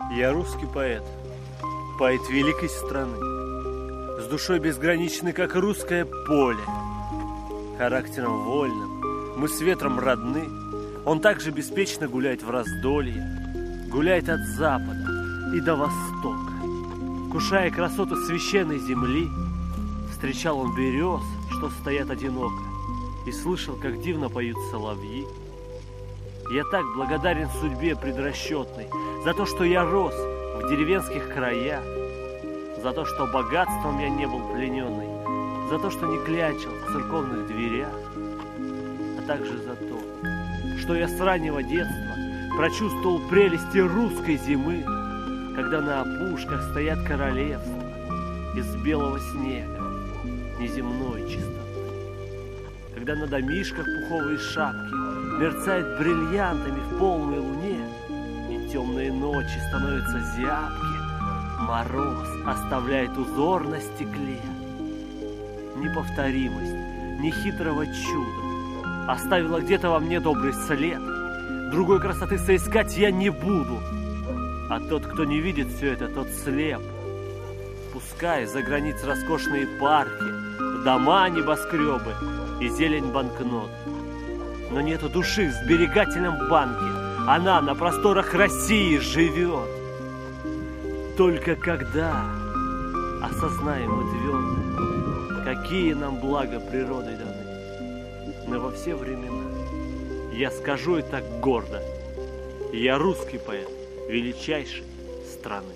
Я русский поэт, поэт великой страны, С душой безграничной, как русское поле, Характером вольным, мы с ветром родны, Он также беспечно гуляет в раздолье, Гуляет от запада и до востока, Кушая красоту священной земли, Встречал он берез, что стоят одиноко, И слышал, как дивно поют соловьи. Я так благодарен судьбе предрасчетной За то, что я рос в деревенских краях За то, что богатством я не был плененный За то, что не клячил в церковных дверях А также за то, что я с раннего детства Прочувствовал прелести русской зимы Когда на опушках стоят королевства Из белого снега неземной чистоты Когда на домишках пуховые шапки мерцает бриллиантами в полной луне, и темные ночи становятся зябки, мороз оставляет узор на стекле. Неповторимость нехитрого чуда оставила где-то во мне добрый след. Другой красоты соискать я не буду, а тот, кто не видит все это, тот слеп. Пускай за границ роскошные парки, дома небоскребы и зелень банкнот но нету души в сберегательном банке. Она на просторах России живет. Только когда осознаем мы твердо, какие нам блага природой даны, но во все времена я скажу это гордо. Я русский поэт величайшей страны.